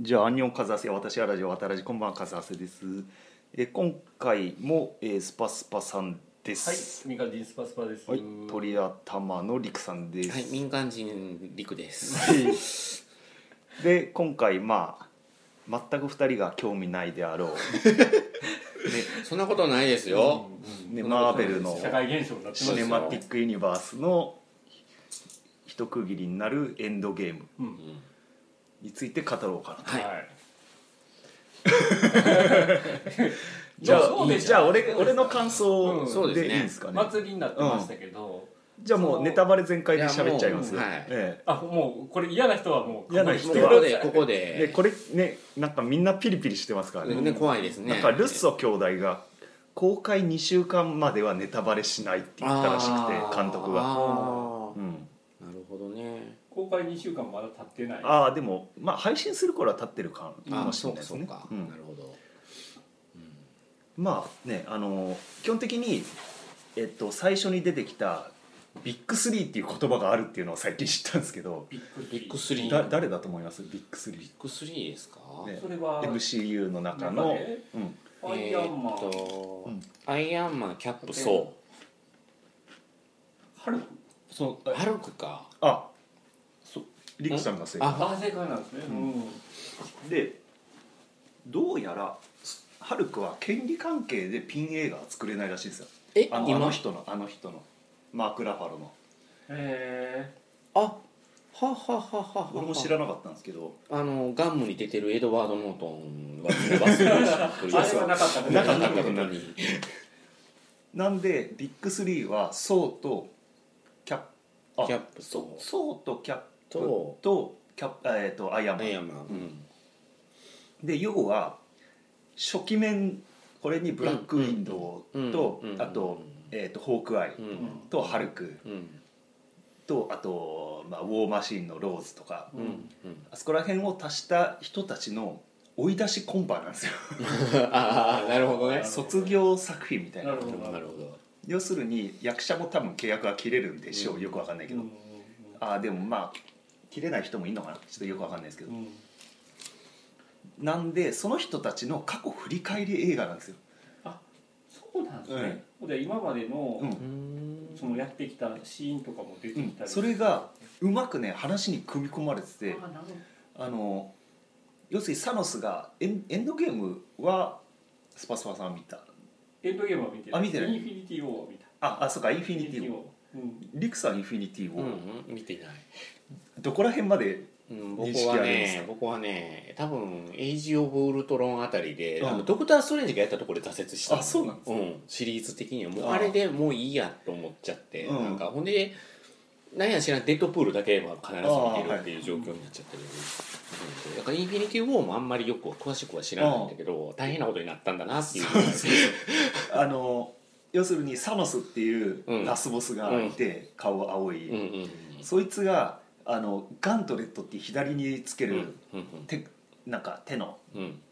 じゃあ、アンニョンカズアセ、私はラジオ、渡らじ、こんばんは、カズアセです。え、今回も、えー、スパスパさんですはいす。、ミカジンスパスパです。はい、鳥頭のりくさんです。はい、民間人陸です。で、今回、まあ、全く二人が興味ないであろう。ねそんなことないですよ。ね、マーベルの社会現象になってますシネマティックユニバースの一区切りになるエンドゲームうんについて語ろうかなと。はいはい。じゃあ、そうでしょじゃあ俺俺の感想ですねでいいんですかね？祭りになってましたけど、じゃあもうネタバレ全開で喋っちゃいます？いやもうはいえあもうこれ嫌な人はもう嫌な人はここでここえでで、これねなんかみんなピリピリしてますからね。ね怖いですね。なんかルッソ兄弟が公開2週間まではネタバレしないって言ったらしくて監督が。あうん、ーなるほどね。公開2週間まだ経ってない。ああでもまあ配信する頃は経ってるかもしれそうないですね。かそうか。うんなるほど。まあねあの基本的にえっと最初に出てきたビッグスリーっていう言葉があるっていうのを最近知ったんですけど、ビッグスリー。だ誰だと思います？ビッグスリービッグスリーですか？ねそれは MCU の中のうんアイえーアンマン、っとうん、アイアンマンキャップソハルク。そうー、ハルクか。あそうリクさんが正解。ああ正解なんですね。ううん。ん。でどうやらハルクは権利関係でピン映画は作れないらしいですよ。え、あのあ今の人のあの人の。マーク・ラファロの。えあ、ははははは。俺も知らなかったんですけど。あのガンムに出てるエドワード・ノートンは見逃せました。あれはなかったね。なかったに。なん。でビッグスリーはソーとキャップあキャップと。ソーとキャップととキャップえー、とアイアンマンアイアンマン。うん。で要は初期面これにブラックウィンドウと、うんうんあと,、えー、とホークアイうん。とハルクうん。とあと、まあ、ウォーマシーンのローズとか、うん。うん。あそこら辺を足した人たちの追い出しコンパなんですよ ああ、なるほどね。卒業作品みたいななるほどなるほど。要するに役者も多分契約が切れるんでしょう、うんよくわかんないけど、うんああでもまあ切れない人もいるのかなちょっとよくわかんないですけど、うん。なんでその人たちの過去振り返り映画なんですよ、そうなんですね。で今までの、うん。うん。そのやってきたシーンとかも出てきたり、うん。それがうまくね話に組み込まれててあの要するにサノスがエンエンドゲームはスパスパさん見た。エンドゲームは見てない。あ見てない。インフィニティ・ウォーは見た。ああそうかインフィニティをを、うん、リクさんインフィニティを、うん、見てない。どこら辺までうん、僕認識はありますね、僕はね、多分エイジ・オブ・ウルトロンあたりで、うん。ドクター・ストレンジがやったところで挫折した。のあそうなんですん、シリーズ的にはもうあ。あれでもういいやと思っちゃって、うん。なんかほんでなんや知らんデッドプールだけは必ず見てるっていう状況になっちゃってる、うんだからインフィニティ・ウォーもあんまりよくは詳しくは知らないんだけど、大変なことになったんだなっていう。あの要するにサノスっていううん。ラスボスがいて、顔青い、うんうん。そいつがあのガントレットっていう左につける、うんうん手なんか手の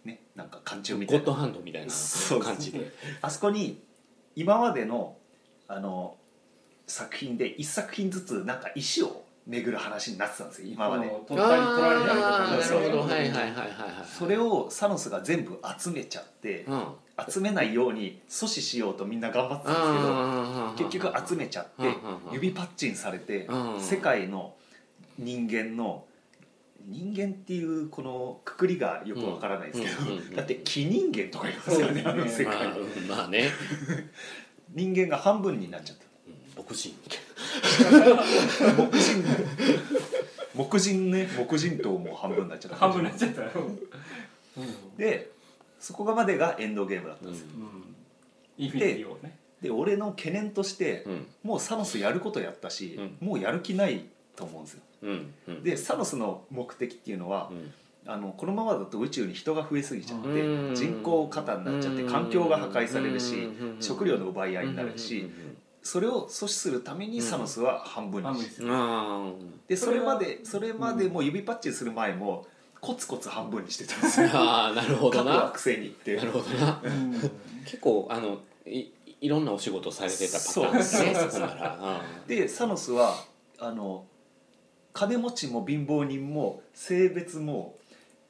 ねなんか甲冑みたいな。ゴッドハンドみたいなそう感じで。あそこに今までのあの作品で一作品ずつなんか石を巡る話になってたんですよ今まで。取ったり取られたりとかあーなるほど。そうはいはいはいはいはい。それをサノスが全部集めちゃってうん。集めないように阻止しようとみんな頑張ってたんですけど結局集めちゃって指パッチンされてうん。世界の人間の人間っていうこのくくりがよくわからないですけど、うんうんうんだって木人間とか言いますよねあの世界、まあうんまあね。人間が半分になっちゃった。うん牧人木人木人ね。木人島も半分になっちゃった。半分になっちゃった。よ、でそこがまでがエンドゲームだったんですよ、うん、インフィニティをね。で俺の懸念としてうん。もうサノスやることやったし、もうやる気ないと思うんですようんうん。でサノスの目的っていうのはう、ん。あのこのままだと宇宙に人が増えすぎちゃってうん。人口過多になっちゃって環境が破壊されるしうん。食料の奪い合いになるうん。しそれを阻止するためにサノスは半分にし半分にする。あでそそれまでそれまでもう指パッチンする前もコツコツ半分にしてたんですよ。ーあーなるほどな。各惑星に行って。なるほどな。うん。結構あのいいろんなお仕事されてたパターンですねそう。そこなら。でサノスはあの金持ちも貧乏人も性別も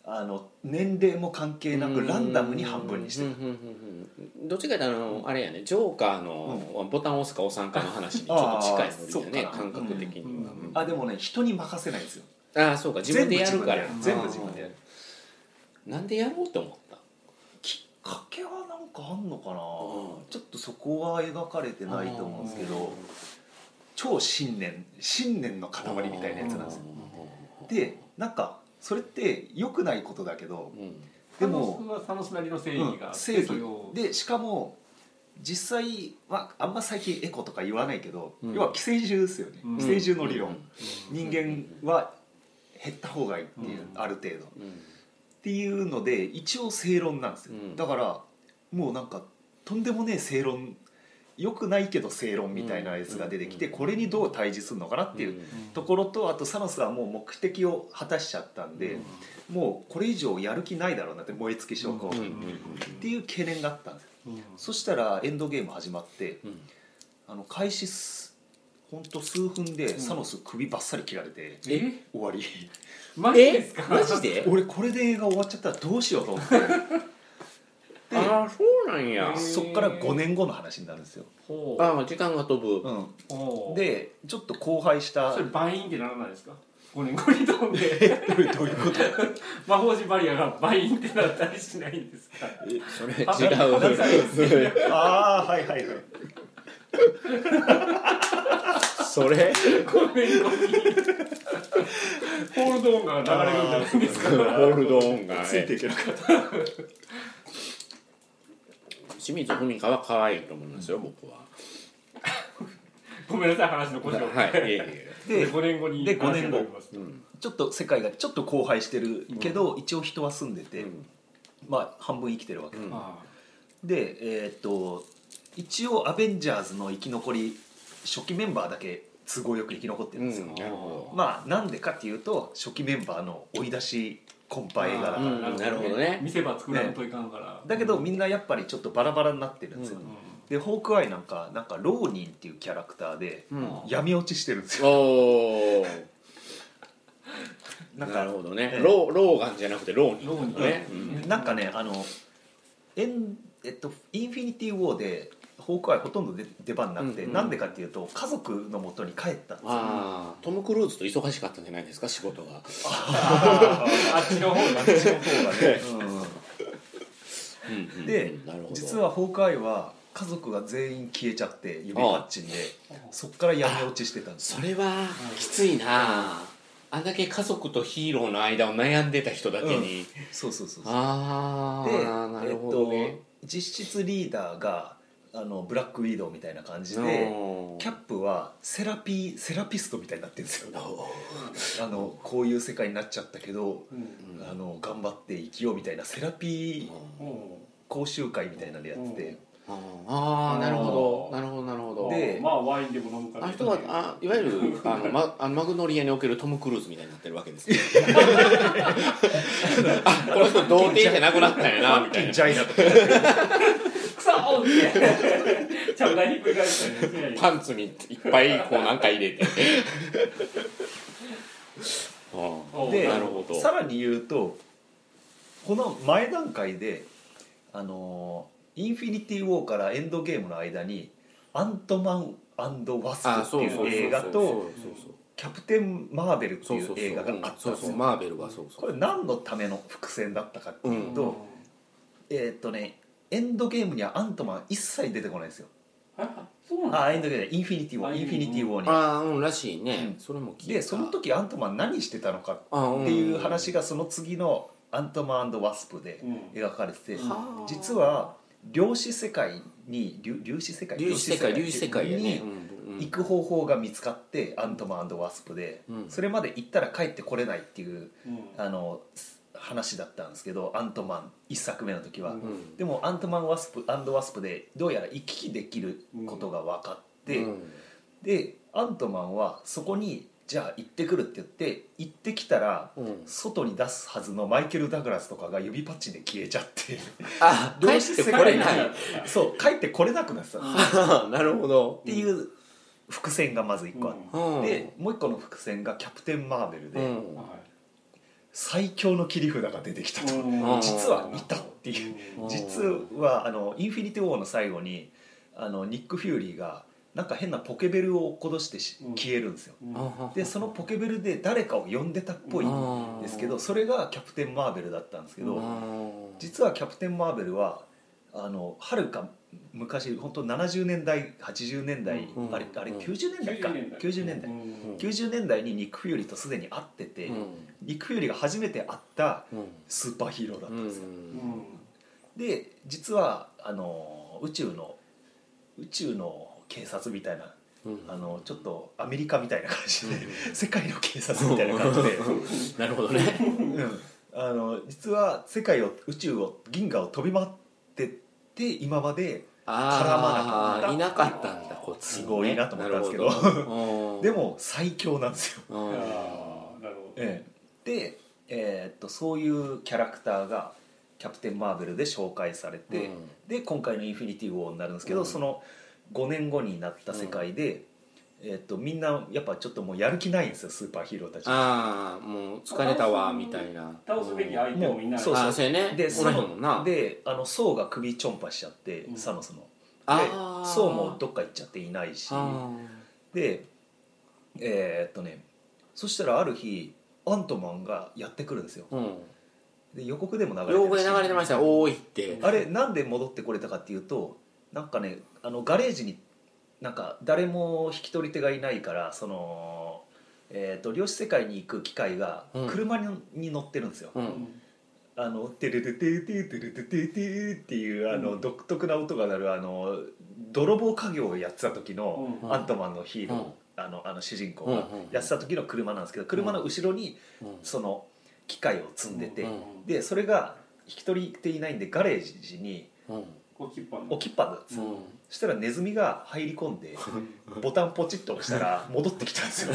あの年齢も関係なくランダムに半分にしてたどっちかというとあの、あれやねジョーカーのボタンを押すか押さんかの話にちょっと近いノリだね感覚的には、あでもね人に任せないんですよ。ああそうか。自分でやるから。全部自分でやる。なんでやろうって思った？きっかけはなんかあんのかな、ちょっとそこは描かれてないと思うんですけど超信念信念の塊みたいなやつなんですよ。でなんかそれって良くないことだけどうん。でもサノスなりの正義がうん正義。でしかも実際はあんま最近エコとか言わないけど、うん。要は寄生獣ですよね、うん。寄生獣の理論、うん。人間は減った方がいいっていう、うん。ある程度。っうん。ていうので一応正論なんですよ、うん。だからもうなんかとんでもねえ正論良くないけど正論みたいなやつが出てきて、うんこれにどう対峙するのかなっていうところとあとサノスはもう目的を果たしちゃったんで、もうこれ以上やる気ないだろうなって燃え尽き証拠、うんうんっていう懸念があったんですそしたらエンドゲーム始まってうん。あの開始すほんと数分でサノス首バッサリ切られてえ？終わり。マジですか？マジで？俺これで映画終わっちゃったらどうしようと思ってああそうなんや。そっから5年後の話になるんですよ、ああ時間が飛ぶ。う、ん。でちょっと荒廃した。それバインってならないですか？5年後に飛んで。どういうどういうこと？魔法陣バリアがバインってなったりしないんですか？それ違あう ああはいはいはい。それ？5年後にホールド音が流れるんじゃないですかホールドオンがついていけなかった清水文香は可愛いと思いますよ僕は。ごめんなさい話の故障はいいえいえ。で5年後にで5年後うん。ちょっと世界がちょっと荒廃してるけど、一応人は住んでて、うん。まあ半分生きてるわけ、うん。あでえーっと一応アベンジャーズの生き残り初期メンバーだけ都合よく生き残ってるんですよ、まあなんでかっていうと初期メンバーの追い出しコンパ映画だから、うんなるほどね。見せ場作らんといかんから。だけどみんなやっぱりちょっとバラバラになってるんですよ、うんでホークアイなんかなんかローニンっていうキャラクターで闇落ちしてるんですよ。おお なんかなるほどね、ええ。ローローガンじゃなくてローニン。ローニン。ね、ううん。なんかねあのエン、えっと、インフィニティ・ウォーでホークアイほとんど出出番なくて、うんうん。なんでかっていうと家族のもとに帰ったんですよ。ああトム・クルーズと忙しかったんじゃないですか？仕事が。ああっちの方があっちの方がね、うん。うんで実はホークアイは家族が全員消えちゃって指パッチンでそっから闇落ちしてたんですよ。それはきついな。あんだけ家族とヒーローの間を悩んでた人だけに、そうそうそうそう。あであなるほどね、えっと、実質リーダーがあのブラックウィドウみたいな感じでうんキャップはセラピーセラピストみたいになってるんですよ。あのこういう世界になっちゃったけどうん。あの頑張って生きようみたいなセラピーうん。講習会みたいなのやってて。ああなるほど。なるほどなるほど。でまあワインでも飲むから。あの人はあいわゆるあの、ま、あのマグノリアにおけるトム・クルーズみたいになってるわけですね。あこの人童貞じゃなくなったんやなみたいなちゃぶ台ひっくり返したりねパンツにいっぱいこうなんか入れて。でなるほど。さらに言うとこの前段階であのインフィニティ・ウォーからエンドゲームの間に「アントマンワスプ」っていう映画と「キャプテン・マーベル」っていう映画があったそうんですよ。そうマーベルはそうそう。これ何のための伏線だったかっていうと、うん。えーっとねエンドゲームにはアントマン一切出てこないんですよ。あそうなんだ。あエンドゲームインフィニティ・ウォあーインフィニティ・ウォーに。ああうんらしいね、うん。それも聞いた。でその時アントマン何してたのかっていう話がその次の「アントマンワスプ」でうん。描かれてて、はあ。実は量子世界に粒粒子世界？粒子世界粒子世界？に、うんうん。行く方法が見つかってアントマンワスプで、うん。それまで行ったら帰ってこれないっていううん。あの話だったんですけどアントマン1作目の時は、うん。うんでもアントマンワスプワスプでどうやら行き来できることが分かって、うん。でアントマンはそこにじゃあ行ってくるって言って行ってきたらうん。外に出すはずのマイケル・ダグラスとかが指パッチンで消えちゃって。あ 帰ってこれない。そう帰ってこれなくなってたっ あなるほど。ていう伏線がまず1個あって、うん。でもう1個の伏線がキャプテン・マーベルで、うん。は最強の切り札が出てきたと。うん。実はいたっていう。うん。実はあのインフィニティ・ウォーの最後にあのニック・フューリーがなんか変なポケベルを落っことして消えるんですよ。うん。でそのポケベルで誰かを呼んでたっぽいんですけどそれがキャプテン・マーベルだったんですけど実はキャプテン・マーベルはあのはるか昔本当70年代80年代、うんあれあれうん。90年代か。90 90年代。うん90年代。にニック・フューリーとすでに会ってて、うん。ニック・フューリーが初めて会ったうん。スーパーヒーローだったんですよ、うんで実はあの宇宙の宇宙の警察みたいなうん。あのちょっとアメリカみたいな感じで、うん。世界の警察みたいな感じで、なるほどね。うん、あの実は世界を宇宙を銀河を飛び回ってって今までああ絡まなかった。いなかったんだこっちすごいなと思ったんですけど。でも最強なんですよ。なるほど。ええ。で、えーっとそういうキャラクターがキャプテン・マーベルで紹介されて、うん。で今回の「インフィニティ・ウォー」になるんですけど、うん。その5年後になった世界で、えーっとみんなやっぱちょっともうやる気ないんですよスーパーヒーローたち。ああもう疲れたわみたいな。倒すべき相手もいないそうそうそうやね。でおらへんもんな。であのソウが首ちょんぱしちゃって、うん。サノスの。でソウもどっか行っちゃっていないし。あでえーっとねそしたらある日アントマンがやってくるんですよ。ーうん。で予告でも流れて流れてました。よ多いって。あれなんで戻ってこれたかっていうとなんかねあのガレージになんか誰も引き取り手がいないからその、えー、と量子世界に行く機械がうん。車に,、に乗ってるんですよ。あのテレテテテテレテテテっていうあのうん独特な音が鳴るあの泥棒家業をやってた時のうん。アントマンのヒーロー、うん。あのあの主人公がやってた時の車なんですけど車の後ろにうん。その機械を積んでて、うんでそれが引き取り手いないんでガレージに置きっぱですそしたらネズミが入り込んで ボタンポチッと押したら戻ってきたんですよ。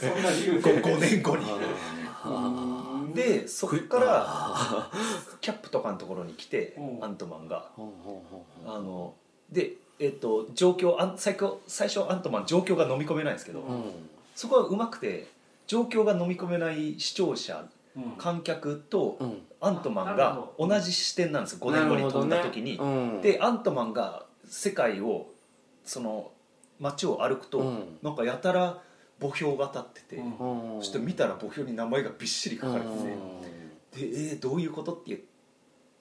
そんな理由 5, 年後に。でそこから キャップとかのところに来てうん。アントマンが。あのでえっと状況あん最初最初アントマン状況が飲み込めないんですけど、うん。そこはうまくて状況が飲み込めない視聴者うん。観客とうん。アントマンがほ同じ視点なんですよ。5年後に飛んだ時に、でアントマンが世界をその街を歩くと、うん。なんかやたら墓標が立ってて、うん。うんそして見たら墓標に名前がびっしり書かれてて、うん。でえー、どういうことって言って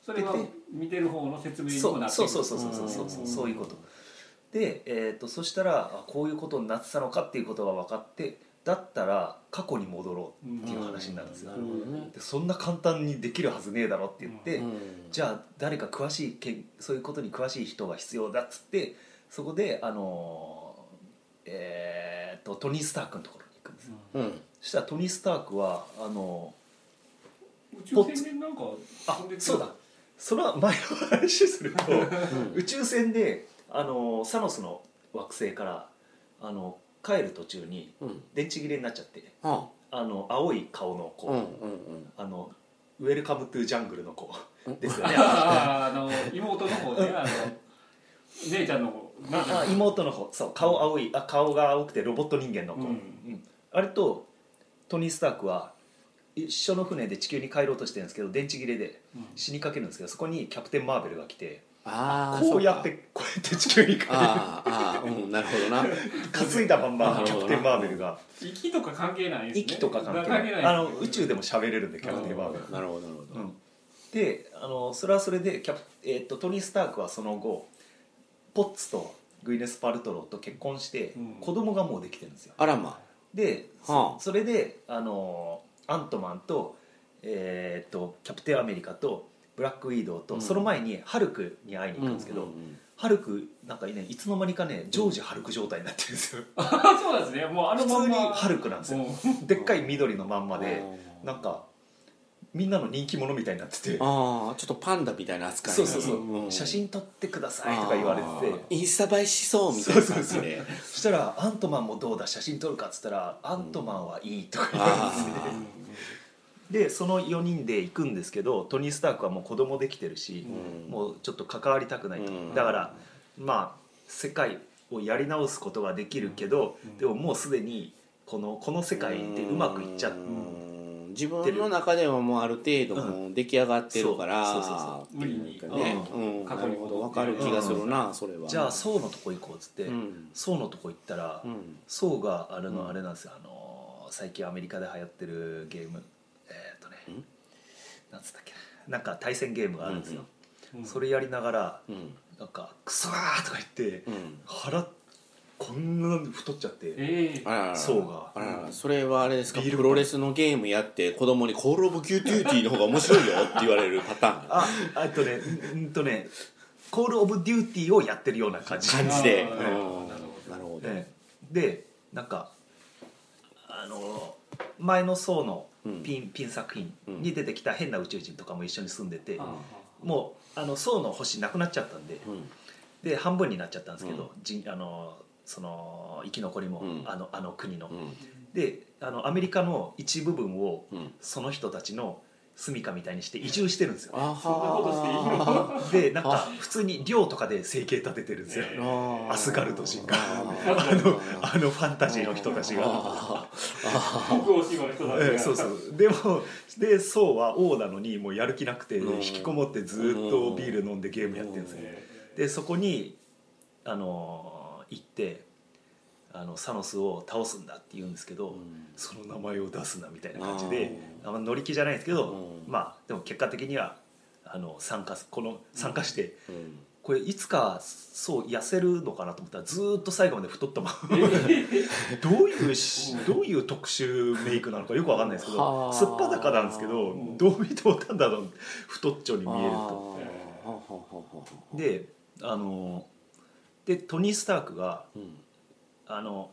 それは見てる方の説明にそうもなってそうそうそうそうそうそううん。そういうこと。で、えー、とそしたらあこういうことになってたのかっていうことが分かってだったら過去に戻ろうっていう話になるんですよ、なるほどね。でそんな簡単にできるはずねえだろって言って、うんじゃあ誰か詳しいけんそういうことに詳しい人が必要だっつってそこであのーえー、とトニー・スタークのところに行くんですよ。うん。そしたらトニー・スタークはあの宇宙船でなんかあそうだ。その前の話するとうん。宇宙船であのサノスの惑星からあの帰る途中にうん。電池切れになっちゃってああ。の青い顔の子、うんうんうん。あのウェルカム・トゥ・ジャングルの子ですよね。あの妹の方ねあの姉ちゃんの方ああ妹の方。そう顔青いあ顔が青くてロボット人間の子、うん。うん。あれとトニー・スタークは一緒の船で地球に帰ろうとしてるんですけど電池切れでうん。死にかけるんですけどそこにキャプテン・マーベルが来てああこうやっそてこうやって地球に帰るああああうんなるほどな。担いだまんまキャプテン・マーベルが。息とか関係ないですね。息とか関係ない。ないあの宇宙でも喋れるんでキャプテン・マーベル。なるほどなるほど。うん。であのそれはそれでキャプ、えー、とトニー・スタークはその後ポッツとグイネス・パルトローと結婚してうん。子供がもうできてるんですよ。あらまで、はあ。そそれであのアントマンと,、えー、とキャプテン・アメリカとブラック・ウィードウと、うん。その前にハルクに会いに行くんですけど、うんうんハルクなんかねいつの間にかねジョージ・ハルク状態になってるんですよ。あそうなんですね。もうあの普まんま。通にハルクなんですよ。うん。でっかい緑のまんまでうん。なんかみんなの人気者みたいになってて。ああちょっとパンダみたいな扱いそうそうそう、ん。写真撮ってくださいとか言われてて。あーインスタ映えしそうみたいな感じでそしたら「アントマンもどうだ？写真撮るか」っつったら「アントマンはいい」とか言わあれて。てーでその4人で行くんですけどトニー・スタークはもう子供できてるし、うん。もうちょっと関わりたくないと、うん。だからまあ世界をやり直すことができるけど、うん。でももうすでにこのこの世界でうまくいっちゃっうん。自分の中ではもうある程度もう出来上がってるから、そうそうそう無理にね、うん、なるほど分かる気がするな、それは。じゃあ宋のとこ行こうっつって、うん。宋のとこ行ったら、うん。宋があれのうんあれなんですよ、あの最近アメリカで流行ってるゲームなんつったっけななんか対戦ゲームがあるんですよ、うんそれやりながらうん。なんか「クソー!」とか言って、うん。腹こんな太っちゃってええ。あららら。ソーが。あらら。それはあれですか？プロレスのゲームやって子供に「コール・オブ・デューティーの方が面白いよ」って言われるパターンああとねうんとね「コール・オブ・デューティー」をやってるような感じ。感じで。なるほど。なるほど。ね。でなんかあの前のソーのピン,、ピン作品に出てきた変な宇宙人とかも一緒に住んでて、あもうあのソーの星なくなっちゃったんでうん。で半分になっちゃったんですけど、うん。人あのその生き残りも、うん。あのあの国の、うん。であのアメリカの一部分をうん。その人たちの住処みたいにして移住してるんですよ。あそんなことしていいのでなんか普通に寮とかで生計立ててるんですよ。はアスガルト人が。ああのあのファンタジーの人たちが。そうそう。でもで宋は王なのにもうやる気なくてうん。引きこもってずっとビール飲んでゲームやってるんですよ。えでそこにあの行ってあのサノスを倒すんだって言うんですけど、うん。その名前を出すなみたいな感じであんま乗り気じゃないんですけど、うん。まあでも結果的にはあの参加すこの参加して、うん。これいつかそう痩せるのかなと思ったらずーっと最後まで太ったままどういうしどういう特殊メイクなのかよくわかんないですけはあ。どすっぱだかなんですけどうんどう見てもただの太っちょに見えると。であのでトニー・スタークがうんあの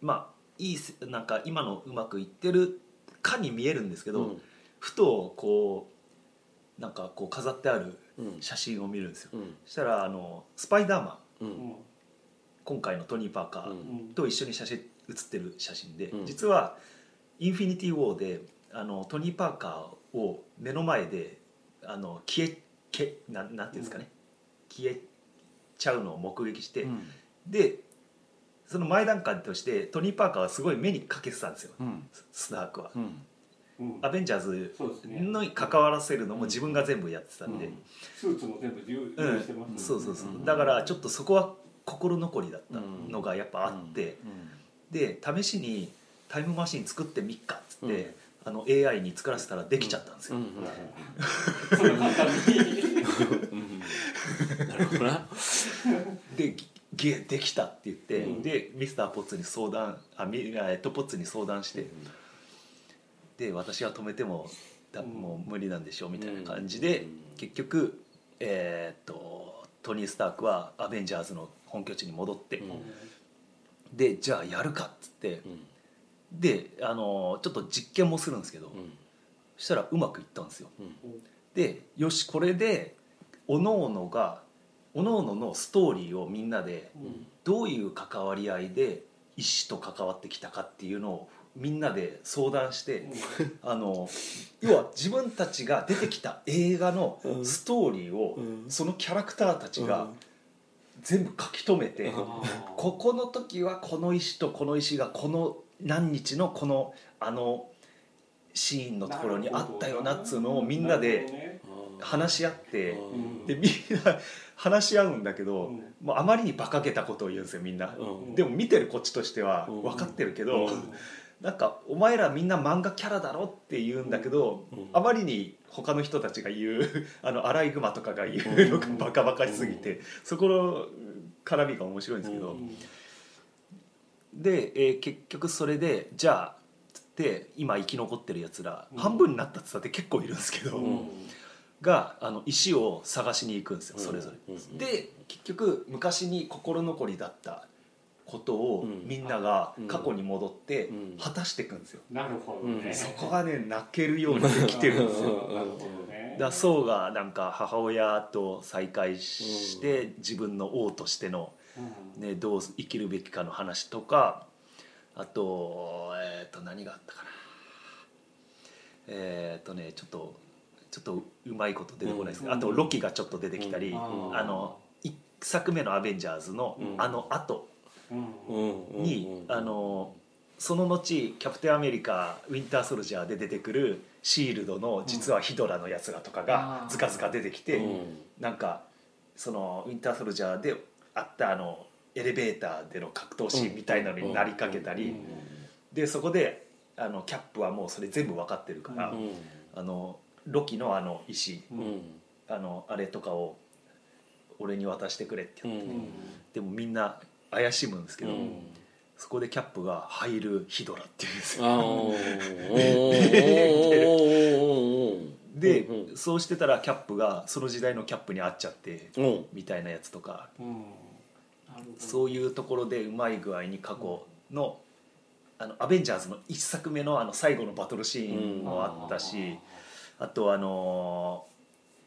まあいいせなんか今のうまくいってるかに見えるんですけど、うん。ふとこうなんかこう飾ってあるうん。写真を見るんですよ、うん。そしたらあのスパイダーマン。ううん。ん今回のトニー・パーカーうん。と一緒に写真写ってる写真で、うん。実は「インフィニティ・ウォーで」あのトニー・パーカーを目の前であの消えけなんなんていうんですかね、消えちゃうのを目撃して、うん。でその前段階としてトニー・パーカーはすごい目にかけてたんですよ。うん。スタークは。うん。うん。アベンジャーズのに関わらせるのも自分が全部やってたんで、うん。スーツも全部用うん意してます。そうそうそう、うん。だからちょっとそこは心残りだったのがやっぱあって、うん。で試しにタイムマシン作ってみっかっつって、うん。あの AI に作らせたらできちゃったんですよ、うん。うん。そん。なるほどなでゲできたって言って、うん。でミスターポッツに相談あみえっとポッツに相談して、で私は止めてもだうん。もう無理なんでしょうみたいな感じで、うん。結局えーっとトニー・スタークはアベンジャーズの本拠地に戻って、うん。でじゃあやるかっつってうん。であのちょっと実験もするんですけど、うん。そしたらうまくいったんですよ。うん。でよしこれでおのおのがおのおののストーリーをみんなでうん。どういう関わり合いで医師と関わってきたかっていうのをみんなで相談して、あの要は自分たちが出てきた映画のうん。ストーリーを、うん。そのキャラクターたちが全部書き留めて、うんここの時はこの石とこの石がこの何日のこのあのシーンのところにあったよなっつうのをみんなで話し合ってうん。でみんな話し合うんだけど、うん。もうあまりに馬鹿げたことを言うんですよみんな。うん。でも見てるこっちとしてはうん。分かってるけど、うん。なんかお前らみんな漫画キャラだろって言うんだけど、うん。あまりに他の人たちが言う あのアライグマとかが言うのがバカバカしすぎて、そこの絡みが面白いんですけど、うん。で、えー結局それでじゃあつって今生き残ってるやつら、うん。半分になったって言ったって結構いるんですけど、うんがあの石を探しに行くんですようんそれぞれ。うんで結局昔に心残りだったことをうん。みんなが過去に戻ってうん。果たしていくんですよ。なるほどね。そこがね泣けるようにできてるんですよ。うん。なるほどね。だから宋がなんか母親と再会して自分の王としての、うん。ね、どう生きるべきかの話とかあとえっ、と何があったかな。えっ、とねちょっとちょっとうまいこと出てこないですけど、うん。あとロキがちょっと出てきたり、うん。あの1作目の「アベンジャーズ」のうん。あの後うん。うん。に、うん。あのその後キャプテンアメリカウィンターソルジャーで出てくるシールドの実はヒドラのやつらとかがうん。ずかずか出てきて、うん。なんかそのウィンターソルジャーであったあのエレベーターでの格闘シーンみたいなのになりかけたり、でそこであのキャップはもうそれ全部分かってるから、うん。あのロキのあの石。うん。あのあれとかを俺に渡してくれってう言って、ん。でもみんな怪しむんですけど、うん。そこでキャップが「入るヒドラ」っていうんですよ。で、うんうん。そうしてたらキャップがその時代のキャップに合っちゃってうん。みたいなやつとか。そういうところでうまい具合に過去のあのアベンジャーズの1作目のあの最後のバトルシーンもあったし、あとあの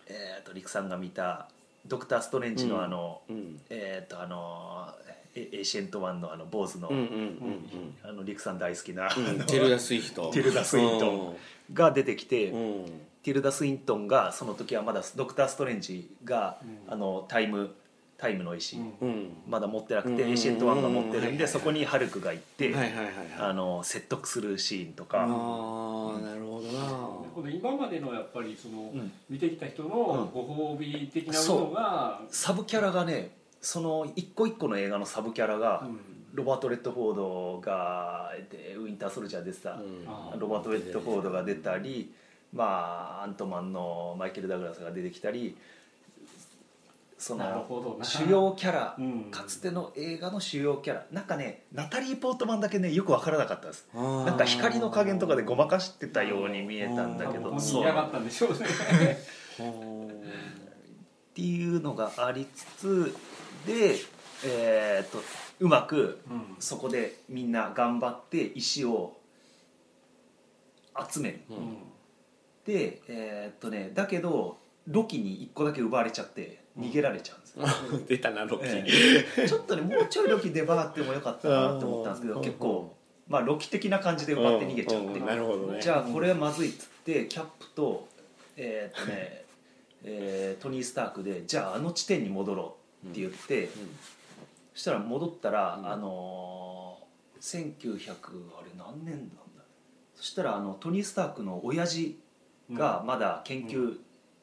ーえー、とリクさんが見たドクター・ストレンジのあの、うんえっ、とあのーエエーシェントワンのあの坊主の、うんうんあのリクさん大好きな、テルダ・スイフト。ティルダスウィントンが出てきて、うん。ティルダ・スウィントンがその時はまだドクター・ストレンジが、うん。あのタイムタイムの石、まだ持ってなくて、うん。エーシェントワンが持ってるんで、うん。はいはいはいそこにハルクが行って、はいはいはいはい。あの説得するシーンとあか、ーなるほどな今までのやっぱりその、うん。見てきた人のご褒美的なものが、サブキャラがねその一個一個の映画のサブキャラが、うん。ロバート・レッドフォードがでウィンター・ソルジャー出てた、うん。あロバート・レッドフォードが出たり、まあ、アントマンのマイケル・ダグラスが出てきたりそなるのほどな。主要キャラ、うん。かつての映画の主要キャラ。なんかねナタリー・ポートマンだけねよく分からなかったです。ななんか光の加減とかでごまかしてたように見えたんだけど。そう。っ人嫌がったんでしょうね。ていうのがありつつで、えーっとうまくうん。そこでみんな頑張って石を集める。でえーっとねだけどロキに1個だけ奪われちゃって逃げられちゃうんですよ、出たなロキ。ええ。ちょっとねもうちょいロキ出回ってもよかったなと思ったんですけど結構まあロキ的な感じで奪って逃げちゃって。うんうんなるほどね。じゃあこれはまずいっつってキャップとえーっとね、えートニー・スタークでじゃああの地点に戻ろうって言って、そしたら戻ったら、うん。あのー、1900あれ何年なんだそしたらあのトニー・スタークの親父がまだ研究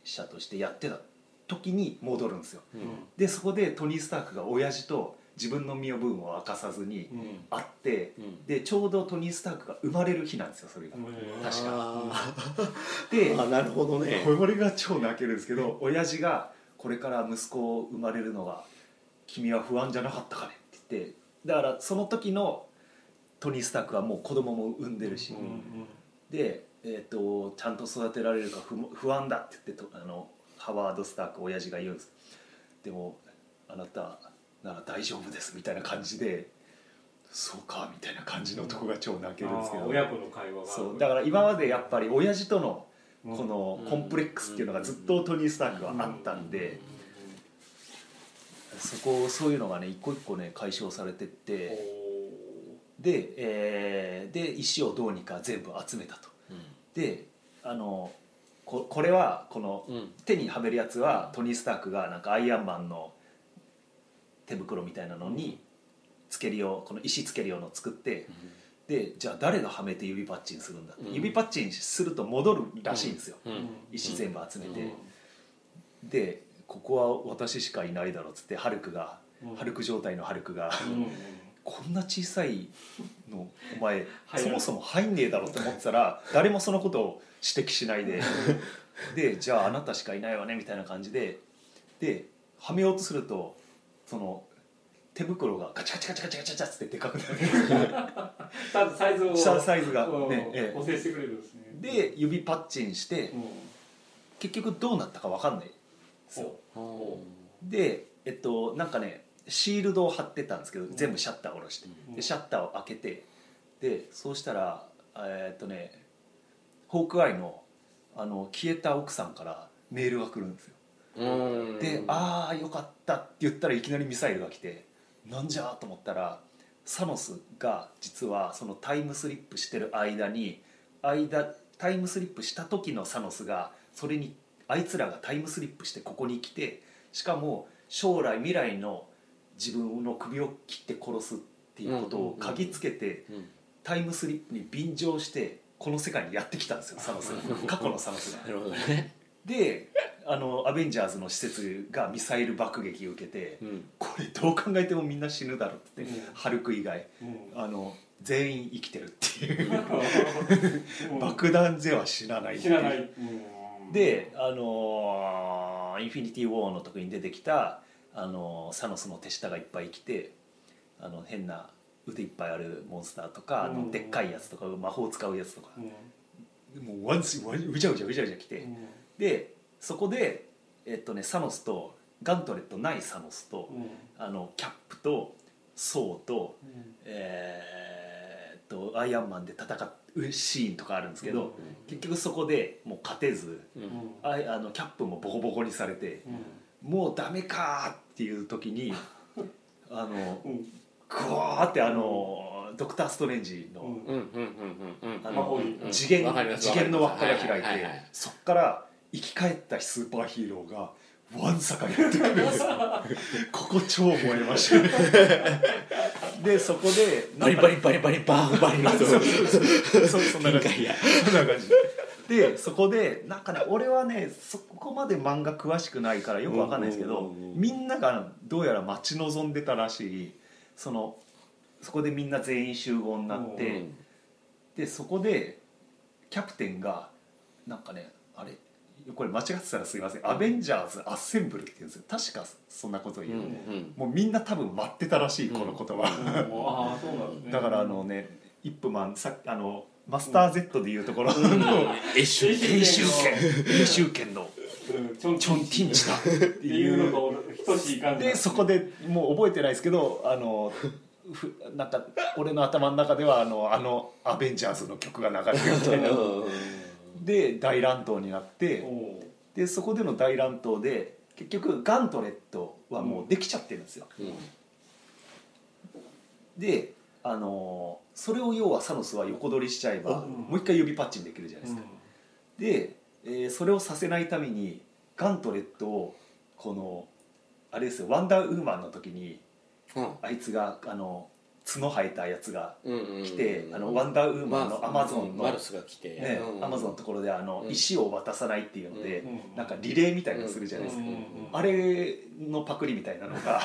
者としてやってた時に戻るんですよ。うん。でそこでトニー・スタークが親父と自分の身を分を明かさずにうん。会ってうん。でちょうどトニー・スタークが生まれる日なんですよそれが。うん確か。あでーあなるほどね。これが超泣けるんですけど親父が「これから息子生まれるのが君は不安じゃなかったかね」って言ってだからその時のトニー・スタークはもう子供も産んでるし、うんうんで、えー、とちゃんと育てられるか不不安だって言ってとあのハワード・スターク親父が言うんです。でもあなたなら大丈夫ですみたいな感じでそうかみたいな感じのとこが超泣けるんですけど。あー親子の会話がそうだから今までやっぱり親父とのうん。このコンプレックスっていうのがずっとトニー・スタークはあったんでそこそういうのがね一個一個ね解消されてってで,、えーで石をどうにか全部集めたと。であのここれはこのうん。手にはめるやつはトニー・スタークがなんかアイアンマンの手袋みたいなのにつけるようこの石つけるようのを作ってでじゃあ誰がはめて指パッチンするんだ、うん。指パッチンすると戻るらしいんですよ、うん。石全部集めて、うん。でここは私しかいないだろうっつってハルクが、うん。ハルク状態のハルクが、うん。こんな小さいのお前 そもそも入んねえだろうと思ってたら誰もそのことを指摘しないで。でじゃああなたしかいないわねみたいな感じで。ではめようとするとその手袋がガチャガチャガチャガチャガチャガチャってでかくなる。サイズを下サイズがうんねええ。補正してくれるんですね。で指パッチンしてうん。結局どうなったか分かんないですよ。う。んでえっとなんかねシールドを貼ってたんですけど全部シャッターを下ろして。うん。でシャッターを開けてでそうしたらえーっとねホークアイのあの消えた奥さんからメールが来るんですよ。うん。で「ああよかった」って言ったらいきなりミサイルが来てなんじゃ？と思ったらサノスが実はそのタイムスリップしてる間に間タイムスリップした時のサノスがそれにあいつらがタイムスリップしてここに来てしかも将来未来の自分の首を切って殺すっていうことを嗅ぎつけてうん。タイムスリップに便乗してこの世界にやってきたんですよサノス。過去のサノスが。なるほどね。であのアベンジャーズの施設がミサイル爆撃を受けてうん。これどう考えてもみんな死ぬだろうってうん。ハルク以外うん。あの全員生きてるっていう。うん。爆弾では死なないっていう。であのーインフィニティ・ウォー」の時に出てきた、あのーサノスの手下がいっぱい来てあの変な腕いっぱいあるモンスターとか、あうん。のでっかいやつとか魔法使うやつとか。う、ん。もうワンスワンうじゃうじゃうじゃうじゃ来て、うん。でそこで、えっとね、サノスとガントレットないサノスと、うん。あのキャップとソーと,、うん。えーっとアイアンマンで戦うシーンとかあるんですけど、うん。結局そこでもう勝てず。あいあのキャップもボコボコにされてうん。もうダメかーっていう時に あのうんグワーってあのドクター・ストレンジの,、次元次元の輪っかが開いて、そっから生き返ったスーパーヒーローがわんさかやってくるんです。よ ここ超燃えました。でそこでバリバリバリバリバーンバリバリそうそんな感じそんな感じでそこでなんかね俺はねそこまで漫画詳しくないからよくわかんないですけどみんながどうやら待ち望んでたらしいそのそこでみんな全員集合になって、うん。でそこでキャプテンがなんかねあれこれ間違ってたらすいません、アベンジャーズ・アッセンブルって言うんですよ。確かそんなこと言う、んもうみんな多分待ってたらしいこの言葉、ああそうなんですね。だからあのねイップマンさあのマスター Z でいうところ。うん。の一瞬編集権。編集権のうん。チョンチョン・ティンチだっていうのと等しい感じでそこでもう覚えてないですけどあのふなんか俺の頭の中ではあのあのアベンジャーズの曲が流れるみたいなで大乱闘になってでそこでの大乱闘で結局ガントレットはもうできちゃってるんですよ、うんであのそれを要はサノスは横取りしちゃえば、うんもう一回指パッチンできるじゃないですか、で、えーそれをさせないためにガントレットをこのあれですよワンダーウーマンの時にうん。あいつがあの角生えたやつがうんうん来て、あのワンダーウーマンのアマゾンの、マルスが来て。ねうんアマゾンのところであの、うん。石を渡さないっていうので、うんなんかリレーみたいなのするじゃないですか、うんうんうんあれのパクリみたいなのが。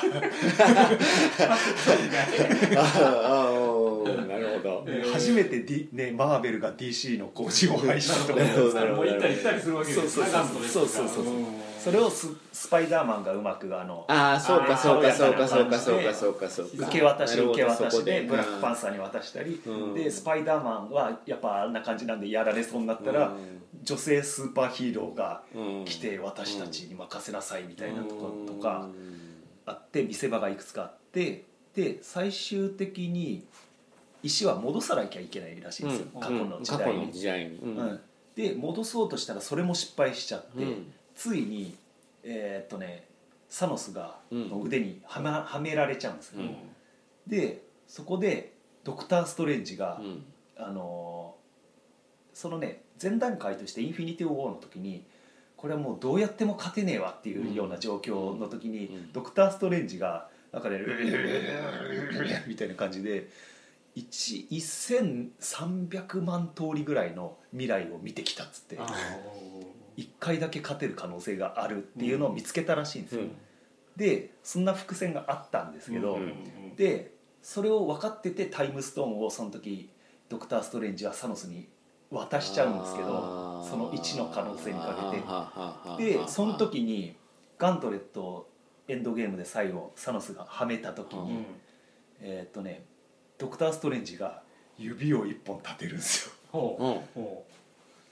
なるほど。で初めて、D ね、マーベルが DC の工事を廃止した。とかもう行ったり来たりするわけですそうそうそう。そうそれをススパイダーマンがうまくあのああそうかそうかそうかそうかそうかそうかそうか。受け渡し受け渡しでブラックパンンサーに渡したり、うん。でスパイダーマンはやっぱあんな感じなんでやられそうになったら、女性スーパーヒーローが来て私たちに任せなさいみたいなところとかあって見せ場がいくつかあってで最終的に石は戻さなきゃいけないらしいんですよ、過去の時代に。うん。うん。で戻そうとしたらそれも失敗しちゃって、うんついにえーっとねサノスがうん。の腕にはめはめられちゃうんですよ、うん。でそこでドクター・ストレンジが、うん。あのーそのね前段階としてインフィニティ・ウォーの時にこれはもうどうやっても勝てねえわっていうような状況の時に、うん。ドクター・ストレンジがなんかね みたいな感じで一1300万通りぐらいの未来を見てきたっつって。あ1回だけ勝てる可能性があるっていうのを見つけたらしいんですよ、うん。でそんな伏線があったんですけど、うんうんでそれを分かっててタイムストーンをその時ドクター・ストレンジはサノスに渡しちゃうんですけどその1の可能性にかけて。でその時にガントレットをエンドゲームで最後サノスがはめた時に、うん。えーっとねドクター・ストレンジが指を1本立てるんですよ。ほうう。んほ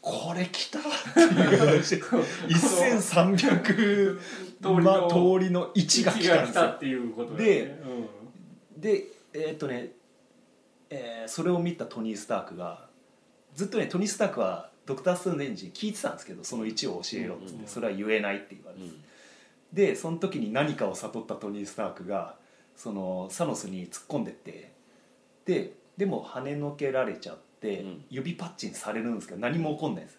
これきたっていう。話で1300通りのまあ、通りのう1が来たんですよ。っていうことだよね。でえーっとね、えーそれを見たトニー・スタークがずっとねトニー・スタークはドクター・ストレンジに聞いてたんですけどその1を教えろっつって、うん。それは言えないって言われて、うん。でその時に何かを悟ったトニー・スタークがそのサノスに突っ込んでってででも跳ねのけられちゃって、うん。指パッチンされるんですけど何も起こんないんです。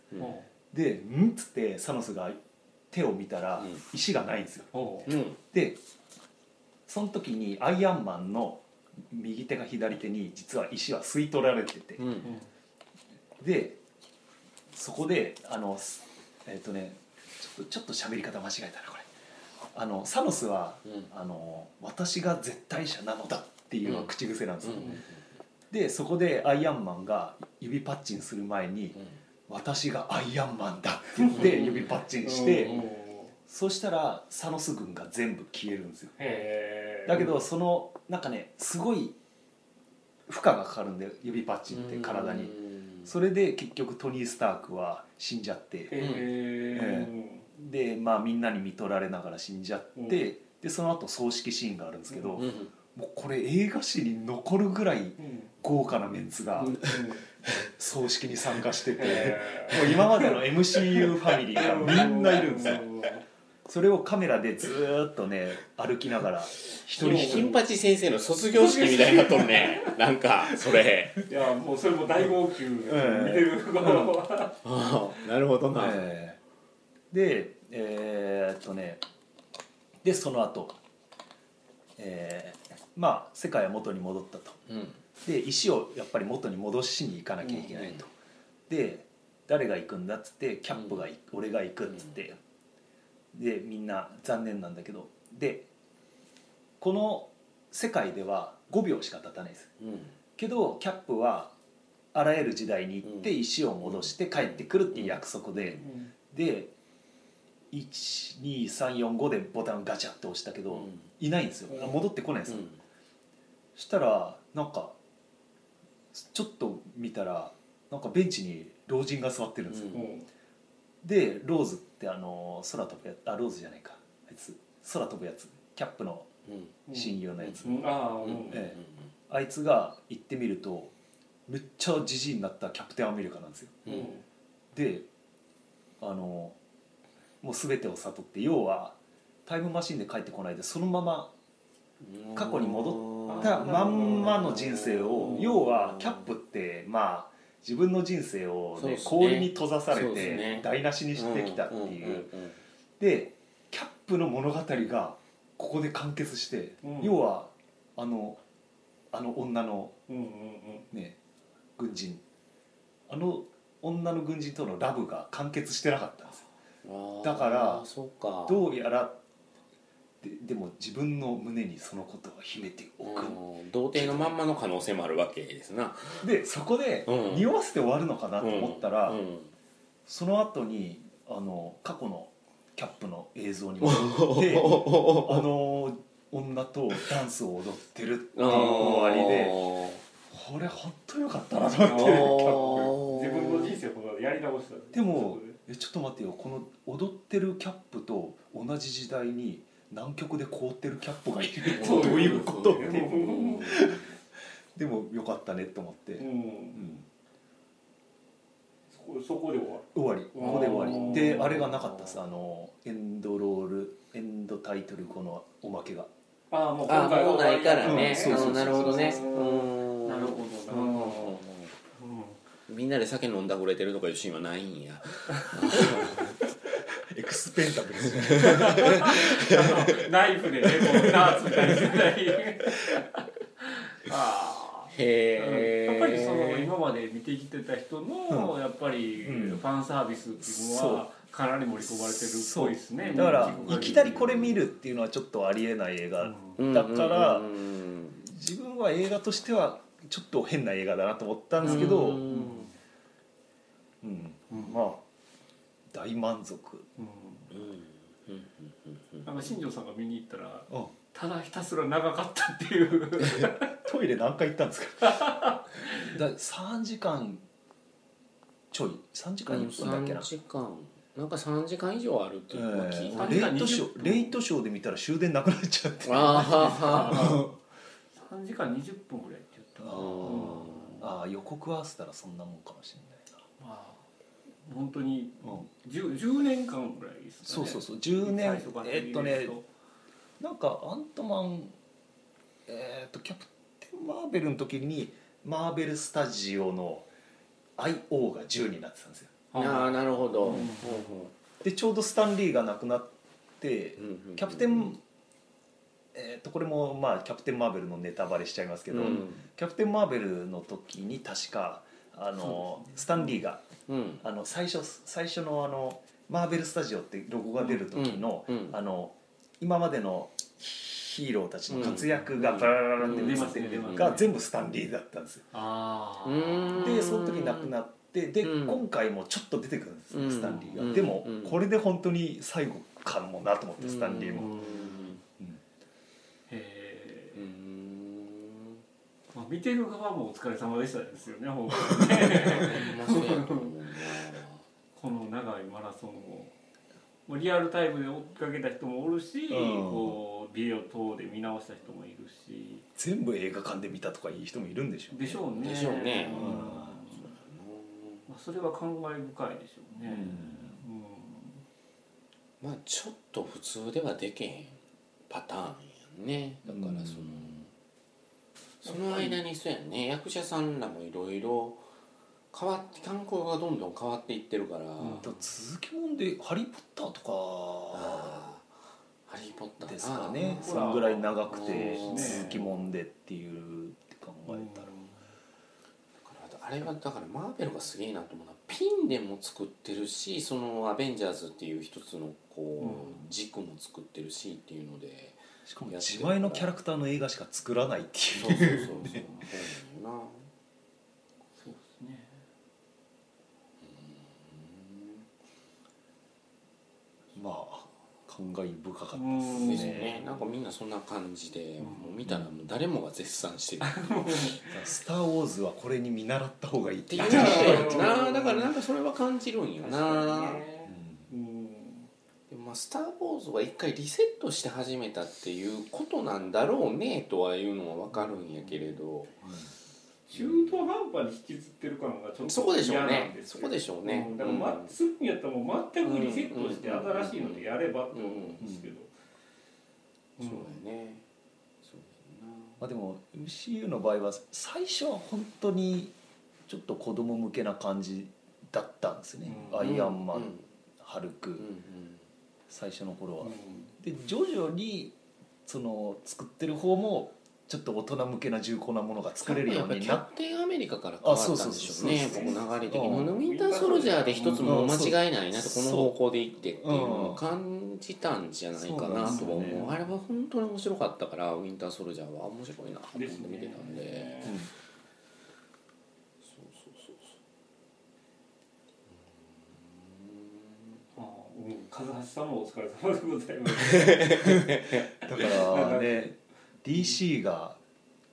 で「ん?」っつってサノスが手を見たらうん。石がないんですよ。でその時にアイアンマンの右手が左手に実は石は吸い取られてて、うん。でそこであのすえっ、とねちょっとちょっと喋り方間違えたなこれ。あのサノスは、うん。あの私が絶対者なのだっていうのが口癖なんですよ、うんでそこでアイアンマンが指パッチンする前にうん「私がアイアンマンだ」って言って指パッチンして、うん。そしたらサノス軍が全部消えるんですよ。だけどそのなんかねすごい負荷がかかるんで指パッチンって体に。うん。それで結局トニー・スタークは死んじゃって。でまあみんなに見取られながら死んじゃって、うん。でその後葬式シーンがあるんですけど、うんもうこれ映画史に残るぐらいうん。豪華なメンツがうん。葬式に参加してて、へもう今までの MCU ファミリーが みんないるんですよ。う。んそれをカメラでずーっとね歩きながら一人一金人八先生の卒業式みたいになっとるね。なんかそれ。いやもうそれも大号泣見てる側は。ああなるほどな、え。ーでえーっとね。でその後、えーまあ世界は元に戻ったと。うん。で石をやっぱり元に戻しに行かなきゃいけないと、で誰が行くんだっつってキャップが行く、俺が行くっつって、でみんな残念なんだけど。でこの世界では5秒しか経たないです。うん。けどキャップはあらゆる時代に行ってうん。石を戻して帰ってくるっていう約束で、で12345でボタンガチャって押したけど、うん。いないんですよ。あ戻ってこないんですよ、したらなんかちょっと見たらなんかベンチに老人が座ってるんですよ、うん。うんでローズってあの空飛ぶやつあローズじゃないか。あいつ空飛ぶやつ。キャップのうん。親友のやつ、うん。あいつが行ってみるとめっちゃじじいになったキャプテンアメリカなんですよ。うん。うんであのもう全てを悟って要はタイムマシンで帰ってこないでそのまま過去に戻ったまんまの人生を要はキャップってまあ自分の人生を、ね氷に閉ざされて台無しにしてきたっていう、でキャップの物語がここで完結して、うん。要はあのあの女のね軍人。あの女の軍人とのラブが完結してなかったんですよ。だからどうやらででも自分の胸にそのことを秘めておく、うん。童貞のまんまの可能性もあるわけですな。でそこでうん。匂わせて終わるのかなと思ったら、うん。その後にあの過去のキャップの映像に戻って あの女とダンスを踊ってるっていう終わりでこれ本当よかったなと思ってキャップ。自分の人生このやり直した。でもえちょっと待ってよ。この踊ってるキャップと同じ時代に南極で凍ってるキャップがいるってどういうこと？でもよかったねと思って、ううん。んそこそこで終わる。終わり。ここで終わり。であれがなかったですあのエンドロールエンドタイトル後のおまけが。ああもうあーもうないからね。うんそうそうそうう。んなるほどね。なるほどみんなで酒飲んだくれてるとかいうシーンはないんや エクスペンタブルですね。ナイフでねこうダーツみたいにしてたりああ。へえやっぱりその今まで見てきてた人のやっぱりうん。ファンサービスっていうのはかなり盛り込まれてるっぽいですねだからいきなりこれ見るっていうのはちょっとありえない映画、うんだからうん。うん。自分は映画としてはちょっと変な映画だなと思ったんですけど、ううんん。うん。まあ大満足、うんうんうんなんか新庄さんが見に行ったらうんただひたすら長かったっていう。トイレ何回行ったんですか？だ3時間ちょい？3時間1分だっけな？3、時間。なんか3時間以上あるっていうのは聞いた、えレイトショ20分。ーレイトショーで見たら終電なくなっちゃって。あー。はは3時間20分ぐらいって言った。あかなーあー予告合わせたらそんなもんかもしれまあ本当にないな、うん、10, 10年間ぐらいですかね。そうそうそう。10年。えっとねなんかアントマンえっとキャプテン・マーベルの時にマーベル・スタジオの IO が10になってたんですよ。ああなるほど、うん。でちょうどスタンリーが亡くなってキャプテンえー、とこれもまあキャプテン・マーベルのネタバレしちゃいますけど、うん。キャプテン・マーベルの時に確かあの、スタンリーがうん。あの最初最初のあのマーベル・スタジオってロゴが出る時の,、うんうんあの今までのヒーローたちの活躍がバラバラって出ますが全部スタンリーだったんですよ。でその時亡くなってで、うん。今回もちょっと出てくるんですね、うん。スタンリーが、うん。でも、うんこれで本当に最後かもなと思ってスタンリーも、うんうんへえ、うんまあ、見てる側もお疲れ様でしたですよねほ んまにほんまそうやと思うなこの長いマラソンをもうリアルタイムで追っかけた人もおるし、うんこうビデオ等で見直した人もいるし全部映画館で見たとかいい人もいるんでしょうね。でしょうね。でしょうね。ん。まあ、それは感慨深いでしょうね、うん。まあちょっと普通ではできへんパターンやんね。だからその、その間にそうやんね。役者さんらもいろいろ変わって観光がどんどん変わっていってるから、だ続きもんで「ハリー・ポッター」とかハリー・ポッター。なですかね。そんぐらい長くてうん。続きもんでっていうって考えたら、だからあれはだからマーベルがすげえなと思うのはピンでも作ってるしその「アベンジャーズ」っていう一つのこう、うん。軸も作ってるしっていうのでしかも自前のキャラクターの映画しか作らないっていうそうそうそうそう。なそうですね。まあ感慨深かったでうん。すですよね。ねなんかみんなそんな感じで、もう見たらもう誰もが絶賛してる「スター・ウォーズ」はこれに見習った方がいいっってて言いうってのはなだからなんかそれは感じるんよ確な、まあ「スター・ウォーズ」は一回リセットして始めたっていうことなんだろうねとはいうのは分かるんやけれど。中途半端に引きずってる感がちょっとそこでしょうね。そこでしょうね、うん。だから、ま、するんやったらもう全くリセットしてうん新しいのでやればと思うんですけど、そうやね。そうやな。まあ、でも MCU の場合は最初は本当にちょっと子供向けな感じだったんですね、うん。アイアンマン、うん。ハルク、うんうん最初の頃は、うん。で徐々にその作ってる方もちょっと大人向けな重厚なものが作れるようになっキャプテンアメリカから変わったんでしょうね。あそうそうそう僕そう。流れ的に。うん。ウィンターソルジャーで一つも間違いないなとこの方向で行ってっていうのうんを感じたんじゃないかなと思う。ね。あれは本当に面白かったからウィンターソルジャーは面白いなと思って見てたんで。うんそうそうそうあうん、風橋さんもお疲れ様でございます。だからね DC が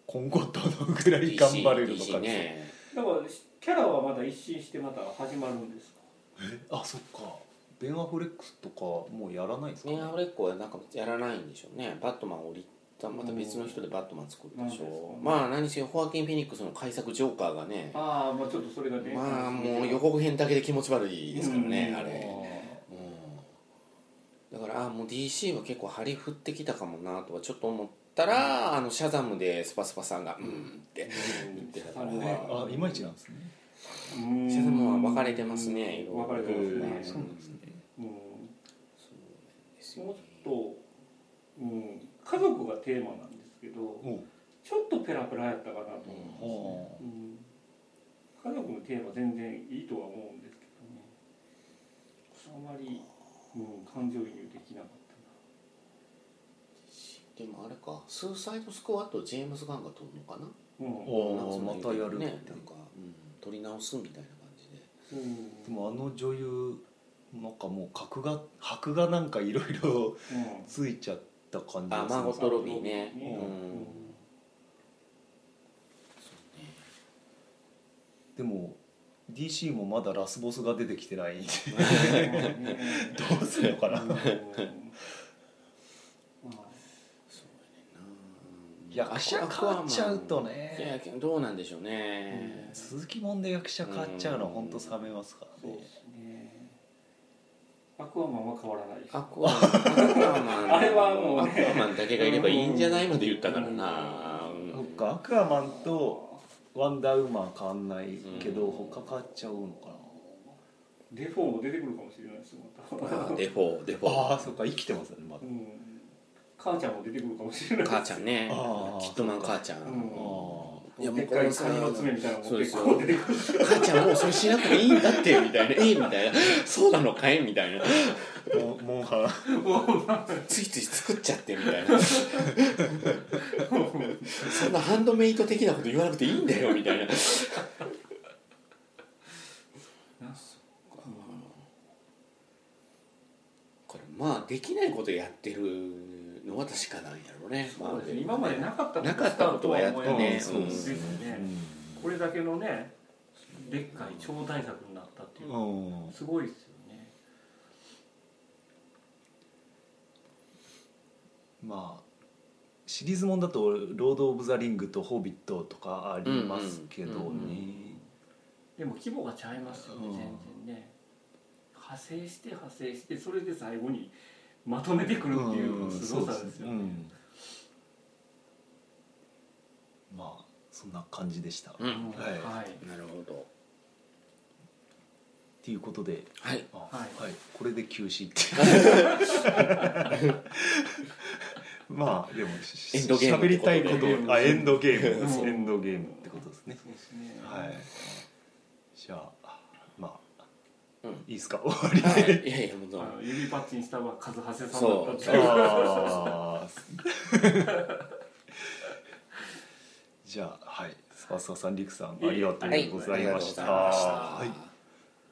今後どのぐらい頑張れるのかね。だからキャラはまだ一新してまた始まるんですか？あそっか。ベン・アフレックスとかもうやらないんですか、メンアフレックはなんかやらないんでしょうね。バットマン降りたまた別の人でバットマン作るでしょう。まあ何せよホアキン・フェニックスの改作ジョーカーがね。ああ、まあちょっとそれがね。まあもう予告編だけで気持ち悪いですからね、うん。あれ、うん、だからあもう DC は結構張り振ってきたかもなとはちょっと思ったら、あのシャザムでスパスパさんが「うん」って言って。たから、ね。あいまいちなんですね。うんシャザムは分かれてますね分かれてますね。そうなんですね。もっと、うん、家族がテーマなんですけど、おちょっとペラペラやったかなと思う。おうん。家族のテーマ全然いいとは思うんですけどね。あまり、うん、感情移入できなかっでもあれか。スーサイドスクワットジェームズ・ガンが撮るのかな？うん。おなんかそんなまたやるってね。なんか、うん、撮り直すみたいな感じで。うんでもあの女優なんかもう格が箔がなんかいろいろうん。ついちゃった感じあマーゴット・ロビーね。うん。うん。でも DC もまだラスボスが出てきてないんで。う んどうするのかな。うん。まあそうや役者変わっちゃうといね。やどうなんでしょうね、鈴木もんで役者変わっちゃうのは本当冷めますからね。ね。アクアマンは変わらない。ですアクアマン。アクアマンあれはもうね。アクアマンだけがいればいいんじゃないまで言ったからな、うん。そっかアクアマンとワンダーウーマン変わんないけど、うん。他変わっちゃうのかデフォーも出てくるかもしれないですまた。あデフォーデフォー。なああそっか生きてますよねまだ。うん。母ちゃんも出てくるかもしれない。母ちゃんね。キッドマン母ちゃん、うん。あいやもうでっかいカニの爪みたいなのも結そうですよ。構出てくる。母ちゃんもうそれしなくていいんだってみたいな。えみたいな。そうなのかいみたいな。ーモンモンハンもう。なんかついつい作っちゃってみたいな そんなハンドメイド的なこと言わなくていいんだよみたいな。これまあできないことやってるのは確かなんやろうね。そうですね。今までなかったなかったことはやってね。いですね。うこれだけのねでっかい超大作になったっていうすごいですよね。まあシリーズもんだと「ロード・オブ・ザ・リング」と「ホビット」とかありますけどね、うんうんでも規模がちゃいますよねうん。全然ね。派生して派生してそれで最後にまとめてくるっていうすごさですよね。うん。まあそんな感じでした、うん。はい。はい。なるほど。っていうことではい。あはい。はい、これで休止って まあでもしエンドゲーム喋りたいこと。あエンドゲーム。うん。エンドゲームってことですね。そうですねはい。じゃあまあうん。いいですか？終わり。はいでいやいやも。う指パッチンしたのは和橋さんだったってそう。いうあー。じゃあはい。諏訪さんりくさんありがとうございました、はい。ありがとうございました。はい